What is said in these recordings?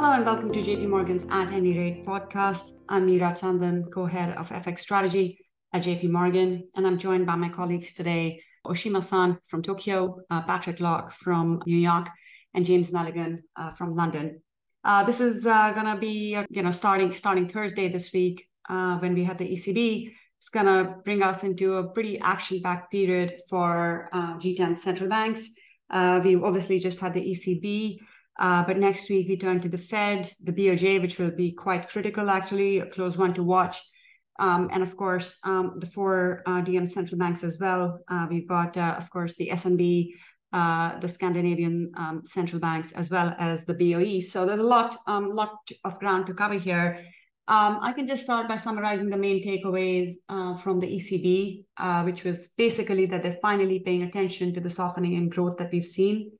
Hello and welcome to JP Morgan's At Any Rate podcast. I'm Meera Chandan, co-head of FX strategy at JP Morgan, and I'm joined by my colleagues today, Oshima-san from Tokyo, uh, Patrick Locke from New York, and James Nelligan uh, from London. Uh, this is uh, gonna be, uh, you know, starting starting Thursday this week uh, when we had the ECB. It's gonna bring us into a pretty action-packed period for G10 central banks. we've obviously just had the ECB. Uh, but next week we turn to the Fed, the BOJ, which will be quite critical, actually, a close one to watch. Um, and of course, um, the four uh, DM central banks as well. Uh, we've got, uh, of course, the SNB, uh, the Scandinavian um, central banks, as well as the BOE. So there's a lot, um, lot of ground to cover here. Um, I can just start by summarizing the main takeaways uh, from the ECB, which was basically that they're finally paying attention to the softening in growth that we've seen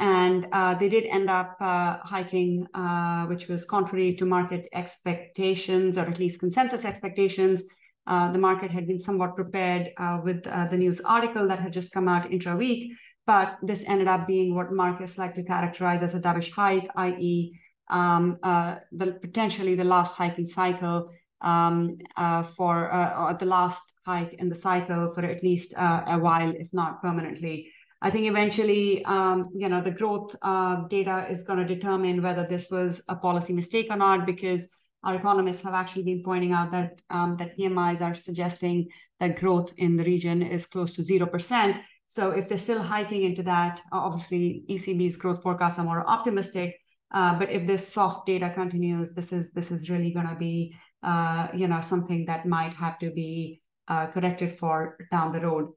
and uh, they did end up uh, hiking, uh, which was contrary to market expectations, or at least consensus expectations. Uh, the market had been somewhat prepared uh, with uh, the news article that had just come out intra-week, but this ended up being what markets like to characterize as a dovish hike, i.e., um, the potentially the last hiking cycle um, for or the last hike in the cycle for at least a while, if not permanently. I think eventually, um, you know, the growth uh, data is going to determine whether this was a policy mistake or not, because our economists have actually been pointing out that um, that PMIs are suggesting that growth in the region is close to zero percent. So if they're still hiking into that, obviously ECB's growth forecasts are more optimistic. Uh, but if this soft data continues, this is this is really going to be uh, you know something that might have to be uh, corrected for down the road.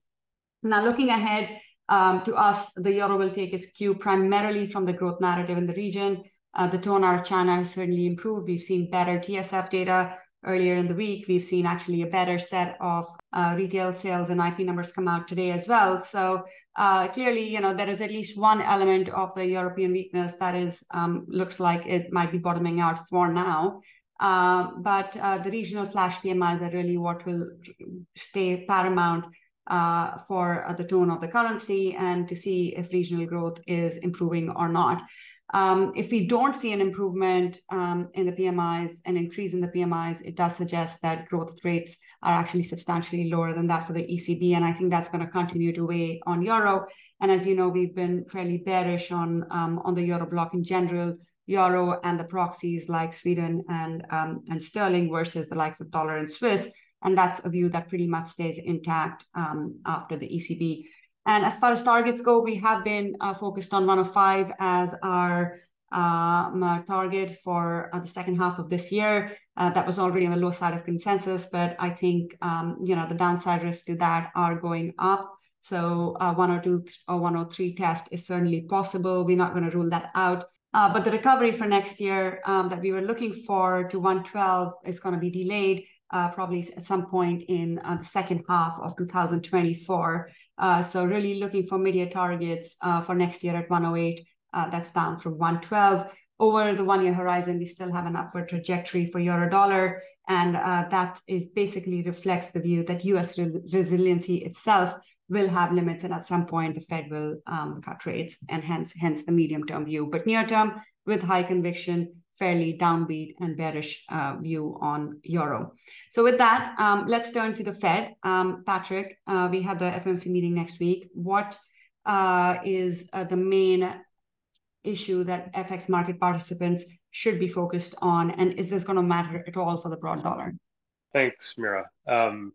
Now looking ahead, um, to us, the euro will take its cue primarily from the growth narrative in the region. Uh, the tone out of China has certainly improved. We've seen better TSF data earlier in the week. We've seen actually a better set of uh, retail sales and IP numbers come out today as well. So uh, clearly, you know, there is at least one element of the European weakness that is um, looks like it might be bottoming out for now. Uh, but uh, the regional flash PMIs are really what will stay paramount uh, for uh, the tone of the currency and to see if regional growth is improving or not. Um, if we don't see an improvement um, in the PMIs, an increase in the PMIs, it does suggest that growth rates are actually substantially lower than that for the ECB. And I think that's going to continue to weigh on euro. And as you know, we've been fairly bearish on, um, on the euro block in general, euro and the proxies like Sweden and, um, and sterling versus the likes of dollar and Swiss. And that's a view that pretty much stays intact um, after the ECB. And as far as targets go, we have been uh, focused on 105 as our uh, target for uh, the second half of this year. Uh, that was already on the low side of consensus, but I think um, you know the downside risks to that are going up. So uh, 102 or 103 test is certainly possible. We're not going to rule that out. Uh, but the recovery for next year um, that we were looking for to 112 is going to be delayed uh, probably at some point in uh, the second half of 2024. Uh, so really looking for mid-year targets uh, for next year at 108. Uh, that's down from 112. Over the one-year horizon, we still have an upward trajectory for euro dollar, and uh, that is basically reflects the view that U.S. Re- resiliency itself will have limits, and at some point the Fed will um, cut rates, and hence hence the medium-term view. But near term, with high conviction, fairly downbeat and bearish uh, view on euro. So with that, um, let's turn to the Fed. Um, Patrick, uh, we have the FOMC meeting next week. What uh, is uh, the main issue that FX market participants should be focused on, and is this going to matter at all for the broad dollar? Thanks, Meera. Um,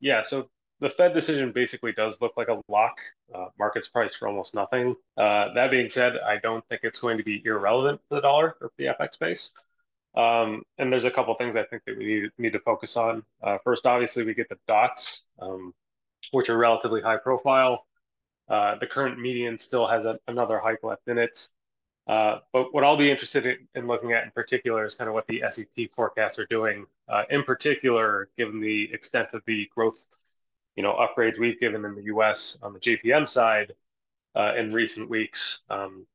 yeah, so the Fed decision basically does look like a lock. Uh, markets price for almost nothing. Uh, that being said, I don't think it's going to be irrelevant for the dollar or the FX space. Um, and there's a couple things I think that we need, need to focus on. Uh, first, obviously, we get the dots, um, which are relatively high profile. Uh, the current median still has a, another hike left in it. Uh, but what I'll be interested in, in, looking at in particular is kind of what the SEP forecasts are doing. Uh, in particular, given the extent of the growth you know, upgrades we've given in the U.S. on the JPM side uh, in recent weeks. Um,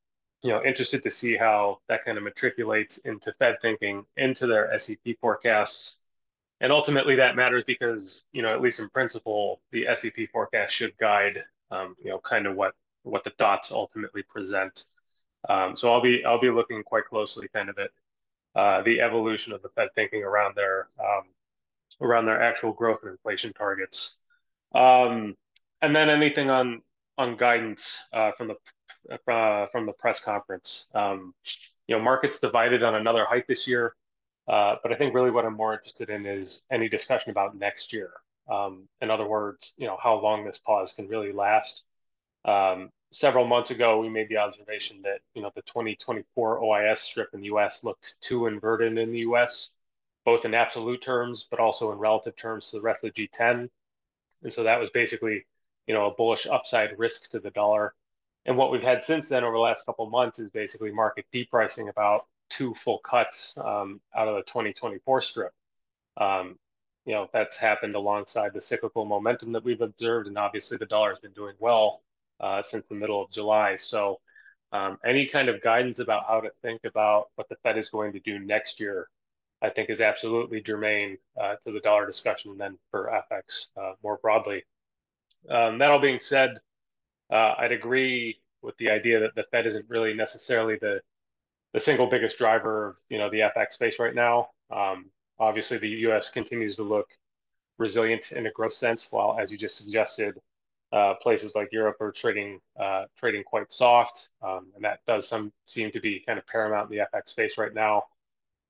you know, interested to see how that kind of matriculates into Fed thinking, into their SEP forecasts. And ultimately that matters because, you know, at least in principle, the SEP forecast should guide, um, you know, kind of what, what the dots ultimately present. Um, so I'll be, I'll be looking quite closely kind of at, uh, the evolution of the Fed thinking around their um, around their actual growth and inflation targets. Um, and then anything on on guidance uh, from the uh, from the press conference. Um, you know, markets divided on another hike this year, uh, but I think really what I'm more interested in is any discussion about next year. Um, in other words, you know, how long this pause can really last. Um, several months ago, we made the observation that you know the 2024 OIS strip in the U.S. looked too inverted in the U.S both in absolute terms, but also in relative terms to the rest of the G10. And so that was basically, you know, a bullish upside risk to the dollar. And what we've had since then over the last couple months is basically market depricing about two full cuts um, out of the 2024 strip. Um, you know, that's happened alongside the cyclical momentum that we've observed. And obviously the dollar has been doing well uh, since the middle of July. So um, any kind of guidance about how to think about what the Fed is going to do next year I think is absolutely germane uh, to the dollar discussion and then for FX uh, more broadly. Um, that all being said, uh, I'd agree with the idea that the Fed isn't really necessarily the the single biggest driver of you know the FX space right now. Um, obviously, the U.S. continues to look resilient in a growth sense, while as you just suggested, uh, places like Europe are trading uh, trading quite soft, um, and that does some seem to be kind of paramount in the FX space right now.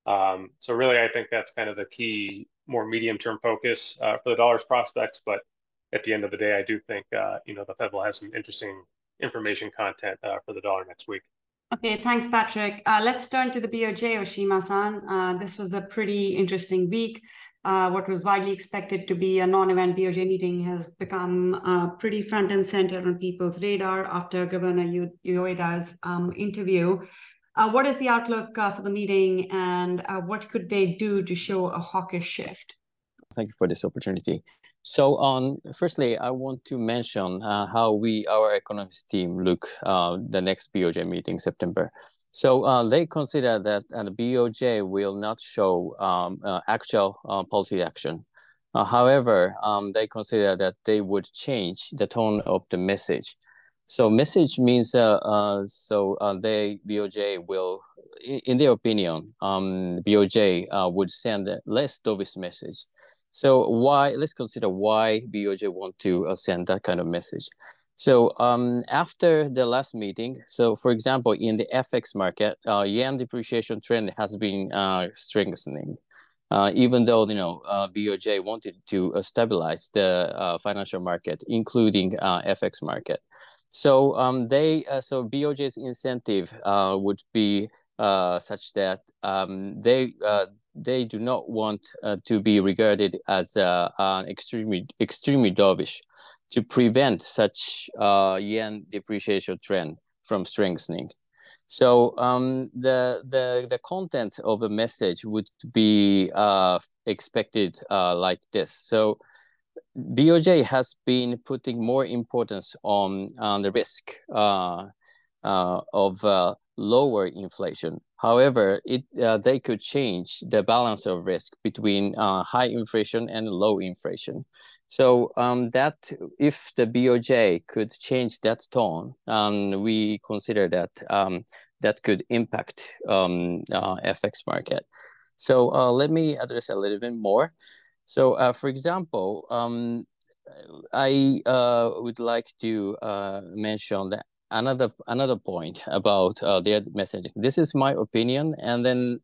Um, so really, I think that's kind of the key, more medium-term focus uh, for the dollar's prospects. But at the end of the day, I do think uh, you know the Fed will have some interesting information content uh, for the dollar next week. Okay, thanks, Patrick. Uh, let's turn to the BOJ, Oshima-san. Uh, this was a pretty interesting week. Uh, what was widely expected to be a non-event BOJ meeting has become pretty front and center on people's radar after Governor Ueda's um, interview. Uh, what is the outlook uh, for the meeting and uh, what could they do to show a hawkish shift? Thank you for this opportunity. So, um, firstly, I want to mention uh, how we, our economics team, look uh, the next BOJ meeting September. So uh, they consider that the BOJ will not show um, actual policy action. however, um, they consider that they would change the tone of the message so message means uh, uh so uh, they BOJ will, in their opinion, um, BOJ uh, would send less dovish message. So why? Let's consider why BOJ want to uh, send that kind of message. So um, after the last meeting, so for example, in the FX market, uh, yen depreciation trend has been uh, strengthening. Uh, even though you know uh, BOJ wanted to uh, stabilize the uh, financial market, including uh, FX market, so um, they uh, so BOJ's incentive uh, would be uh, such that um, they uh, they do not want uh, to be regarded as uh, an extremely extremely dovish to prevent such yen depreciation trend from strengthening. So um, the the the content of a message would be expected like this. So BOJ has been putting more importance on, on the risk uh, uh, of uh, lower inflation. However, it uh, they could change the balance of risk between uh, high inflation and low inflation. So um, that if the BOJ could change that tone, um, we consider that um, that could impact um, uh, FX market. So let me address a little bit more. So, uh, for example, um, I uh, would like to uh, mention another another point about uh, their messaging. This is my opinion, and then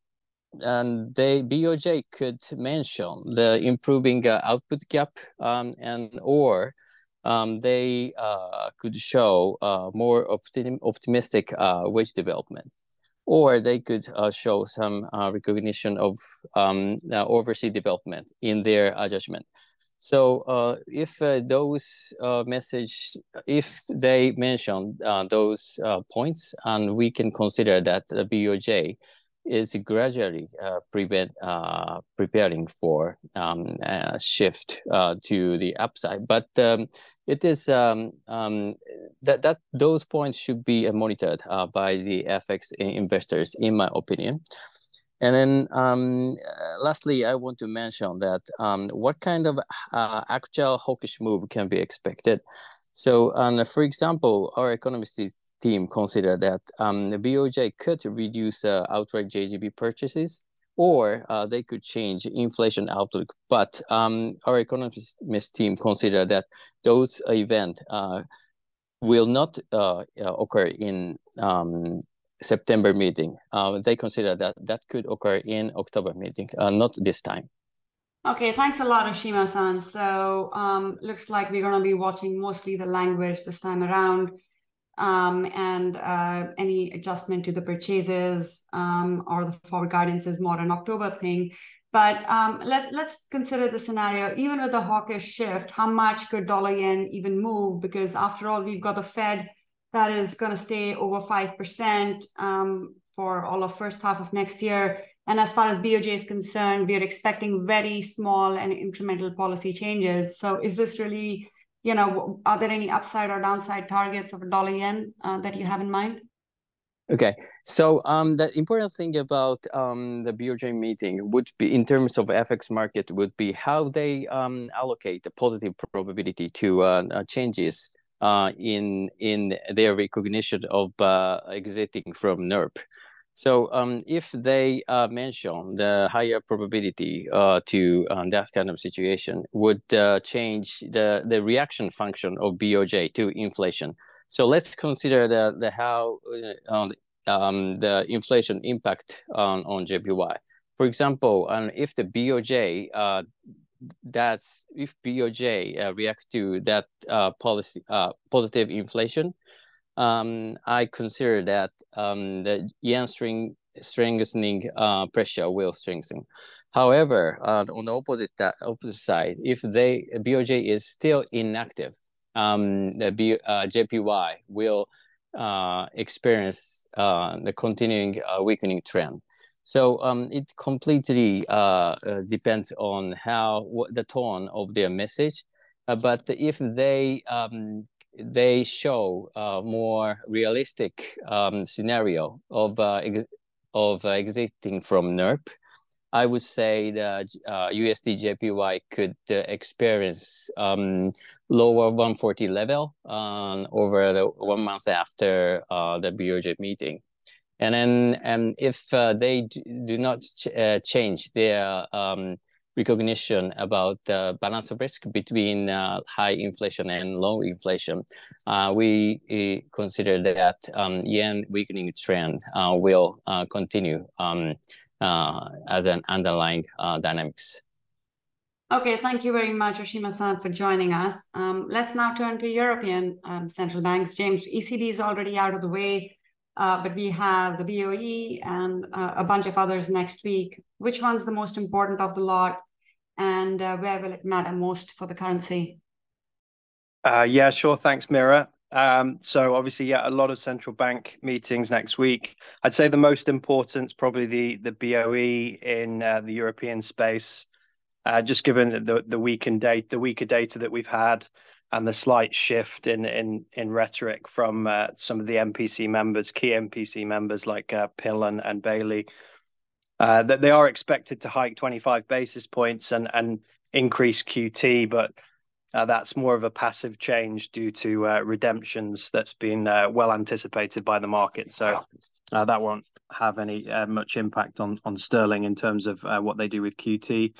and they BOJ could mention the improving uh, output gap, um, and or um, they uh, could show more optim- optimistic wage development or they could uh, show some uh, recognition of um, overseas development in their uh, judgment. So if those message, if they mention those points, and we can consider that the BOJ is gradually prevent, preparing for um, a shift to the upside. But um, it is um, um, that that those points should be uh, monitored uh, by the FX investors, in my opinion. And then, um, uh, lastly, I want to mention that um, what kind of uh, actual hawkish move can be expected. So, um, for example, our economist team consider that um, the BOJ could reduce uh, outright JGB purchases or uh, they could change inflation outlook. But um, our economist team consider that those events uh, will not uh, occur in um, September meeting. Uh, they consider that that could occur in October meeting, uh, not this time. Okay, thanks a lot, Oshima-san. So um, looks like we're going to be watching mostly the language this time around um, and uh, any adjustment to the purchases um, or the forward guidance is more an October thing. But um, let, let's consider the scenario, even with the hawkish shift, how much could dollar yen even move? Because after all, we've got the Fed that is going to stay over 5% um, for all of first half of next year. And as far as BOJ is concerned, we are expecting very small and incremental policy changes. So is this really you know, are there any upside or downside targets of a dollar yen uh, that you have in mind? Okay, so um, the important thing about um, the BOJ meeting would be, in terms of FX market, would be how they um, allocate the positive probability to uh, uh, changes uh, in in their recognition of uh, exiting from NIRP. So um, if they uh, mention the higher probability uh, to um, that kind of situation would uh, change the, the reaction function of BOJ to inflation. So let's consider the, the how uh, um, the inflation impact on, on JPY. For example, um, if the BOJ uh, that's if BOJ uh, react to that policy positive inflation, um, I consider that um, the yen string, strengthening uh, pressure will strengthen. However, uh, on the opposite that opposite side, if they BOJ is still inactive, um, the B, uh, JPY will uh, experience uh, the continuing uh, weakening trend. So um, it completely uh, uh, depends on how the tone of their message. Uh, but if they um, they show a more realistic um, scenario of uh, ex- of uh, exiting from NIRP. I would say that uh, USD JPY could uh, experience um, lower 140 level um, over the one month after uh, the BOJ meeting. And then um, if uh, they do not ch- uh, change their um, recognition about the balance of risk between uh, high inflation and low inflation, uh, we, we, consider that um, yen weakening trend uh, will uh, continue um, uh, as an underlying uh, dynamics. Okay, thank you very much, Oshima-san, for joining us. Um, let's now turn to European um, central banks. James, ECB is already out of the way, but we have the BOE and a bunch of others next week. Which one's the most important of the lot? and uh, where will it matter most for the currency? Uh, yeah, sure. Thanks, Meera. Um, so obviously, yeah, a lot of central bank meetings next week. I'd say the most important is probably the the BOE in uh, the European space, uh, just given the the weakened data, the weaker data that we've had, and the slight shift in in in rhetoric from uh, some of the MPC members, key MPC members like uh, Pill and, and Bailey, uh, that they are expected to hike 25 basis points and and increase QT, but uh, that's more of a passive change due to uh, redemptions that's been uh, well anticipated by the market. So uh, that won't have any uh, much impact on on sterling in terms of what they do with QT.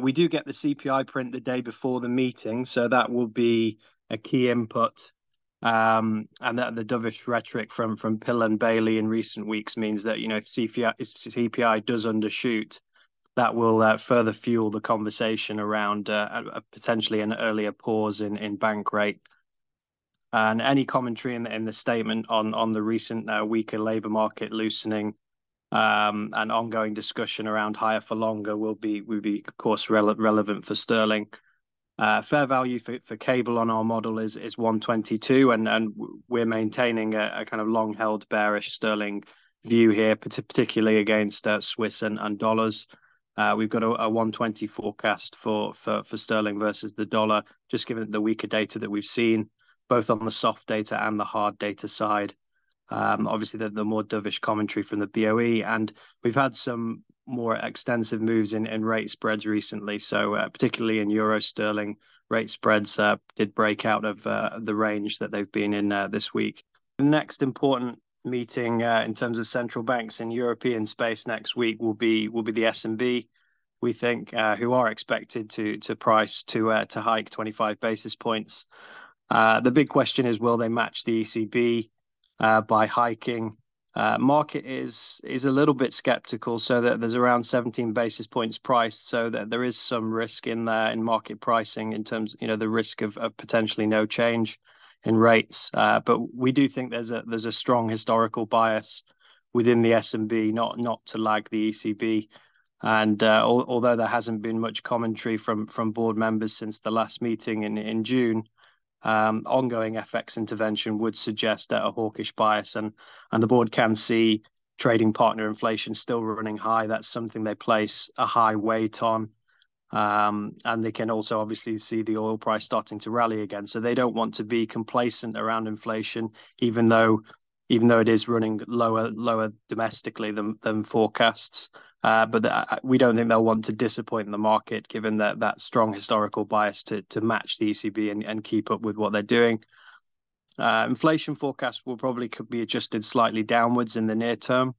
We do get the CPI print the day before the meeting, so that will be a key input um, and that the dovish rhetoric from from Pill and Bailey in recent weeks means that you know if CPI, if CPI does undershoot, that will uh, further fuel the conversation around uh, a, potentially an earlier pause in in bank rate. And any commentary in the, in the statement on on the recent uh, weaker labour market loosening um, and ongoing discussion around higher for longer will be will be of course rele- relevant for sterling. Uh, fair value for, for cable on our model is is 122, and and we're maintaining a, a kind of long held bearish sterling view here, particularly against uh, Swiss and, and dollars. Uh, we've got a, a 120 forecast for, for for sterling versus the dollar, just given the weaker data that we've seen, both on the soft data and the hard data side. Um, obviously, the, the more dovish commentary from the BOE, and we've had some more extensive moves in, in rate spreads recently. So uh, particularly in euro sterling, rate spreads uh, did break out of uh, the range that they've been in uh, this week. The next important meeting uh, in terms of central banks in European space next week will be will be the SNB. We think uh, who are expected to to price to to hike 25 basis points. The big question is will they match the ECB uh, by hiking? Uh, market is is a little bit skeptical, so that there's around 17 basis points priced, so that there is some risk in there in market pricing in terms, you know, the risk of, of potentially no change in rates. Uh, but we do think there's a there's a strong historical bias within the SNB not not to lag the ECB. And uh, al- although there hasn't been much commentary from from board members since the last meeting in in June, ongoing FX intervention would suggest a hawkish bias, and and the board can see trading partner inflation still running high. That's something they place a high weight on. Um, and they can also obviously see the oil price starting to rally again. So they don't want to be complacent around inflation, even though even though it is running lower lower domestically than than forecasts. Uh, but we don't think they'll want to disappoint the market, given that that strong historical bias to to match the ECB and, and keep up with what they're doing. Uh, inflation forecasts will probably could be adjusted slightly downwards in the near term.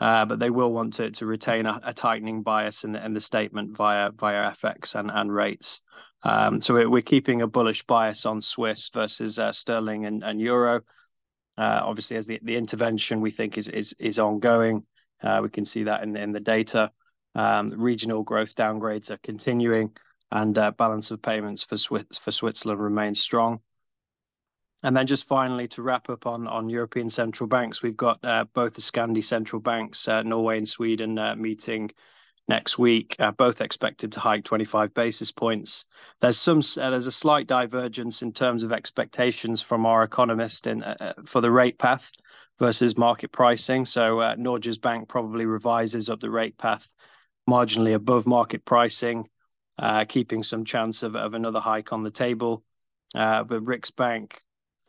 Uh, but they will want to, to retain a, a tightening bias in the, in the statement via via FX and, and rates. Um, so we're, we're keeping a bullish bias on Swiss versus uh, sterling and, and euro. Uh, obviously, as the, intervention we think is is is ongoing, uh, we can see that in the data. Um, regional growth downgrades are continuing, and uh, balance of payments for Switzerland remains strong. And then just finally to wrap up on European central banks, we've got both the Scandi central banks, Norway and Sweden, meeting next week, uh, both expected to hike 25 basis points. There's some uh, there's a slight divergence in terms of expectations from our economist in uh, for the rate path versus market pricing. So uh, Norges Bank probably revises up the rate path marginally above market pricing, keeping some chance of, of another hike on the table. but Riksbank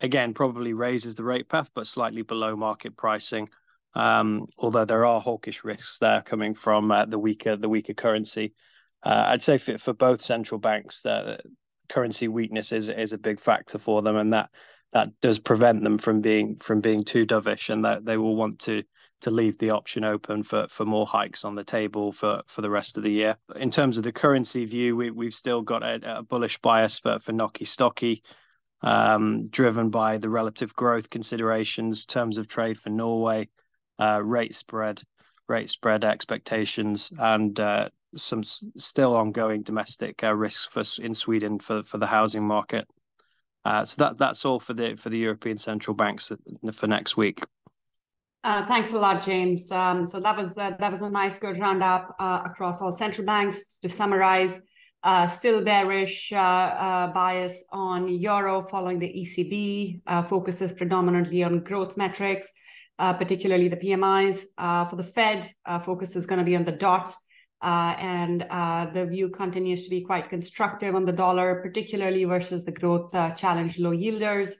again, probably raises the rate path, but slightly below market pricing. Um, although there are hawkish risks there coming from uh, the weaker the weaker currency. Uh, I'd say for, for both central banks, that currency weakness is is a big factor for them, and that that does prevent them from being from being too dovish, and that they will want to to leave the option open for for more hikes on the table for for the rest of the year. In terms of the currency view, we we've still got a, a bullish bias for for NOK Stocky um, driven by the relative growth considerations, terms of trade for Norway, rate spread, rate spread expectations, and uh, some still ongoing domestic uh, risks for in Sweden for for the housing market. So that that's all for the for the European central banks for next week. Thanks a lot, James. Um, so that was that was a nice good roundup across all central banks. To summarize, uh, still bearish uh, uh, bias on euro following the ECB, uh, focuses predominantly on growth metrics, uh, particularly the PMIs. Uh, for the Fed, focus is going to be on the dot, and the view continues to be quite constructive on the dollar, particularly versus the growth challenge low yielders.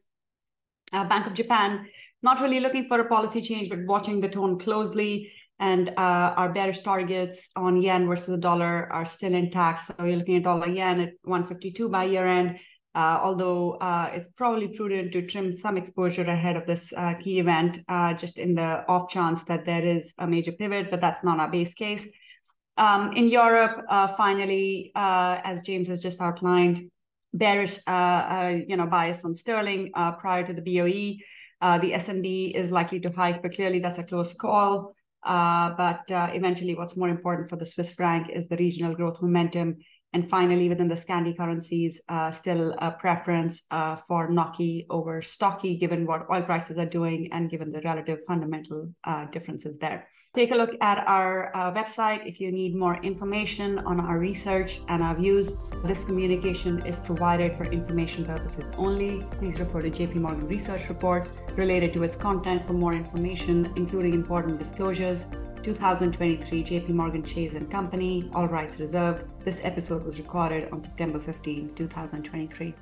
Bank of Japan, not really looking for a policy change, but watching the tone closely and uh, our bearish targets on yen versus the dollar are still intact. So you're looking at dollar yen at 152 by year end. Uh, although uh, it's probably prudent to trim some exposure ahead of this uh, key event, uh, just in the off chance that there is a major pivot, but that's not our base case. Um, in Europe, uh, finally, as James has just outlined, bearish, you know, bias on sterling prior to the BOE. the SNB is likely to hike, but clearly that's a close call. Uh, but uh, eventually, what's more important for the Swiss franc is the regional growth momentum and finally, within the Scandi currencies, uh, still a preference uh, for NOKI over Stocky, given what oil prices are doing and given the relative fundamental uh, differences there. Take a look at our uh, website if you need more information on our research and our views. This communication is provided for information purposes only. Please refer to JP Morgan research reports related to its content for more information, including important disclosures 2023 JP Morgan Chase and Company, all rights reserved. This episode was recorded on September 15, 2023.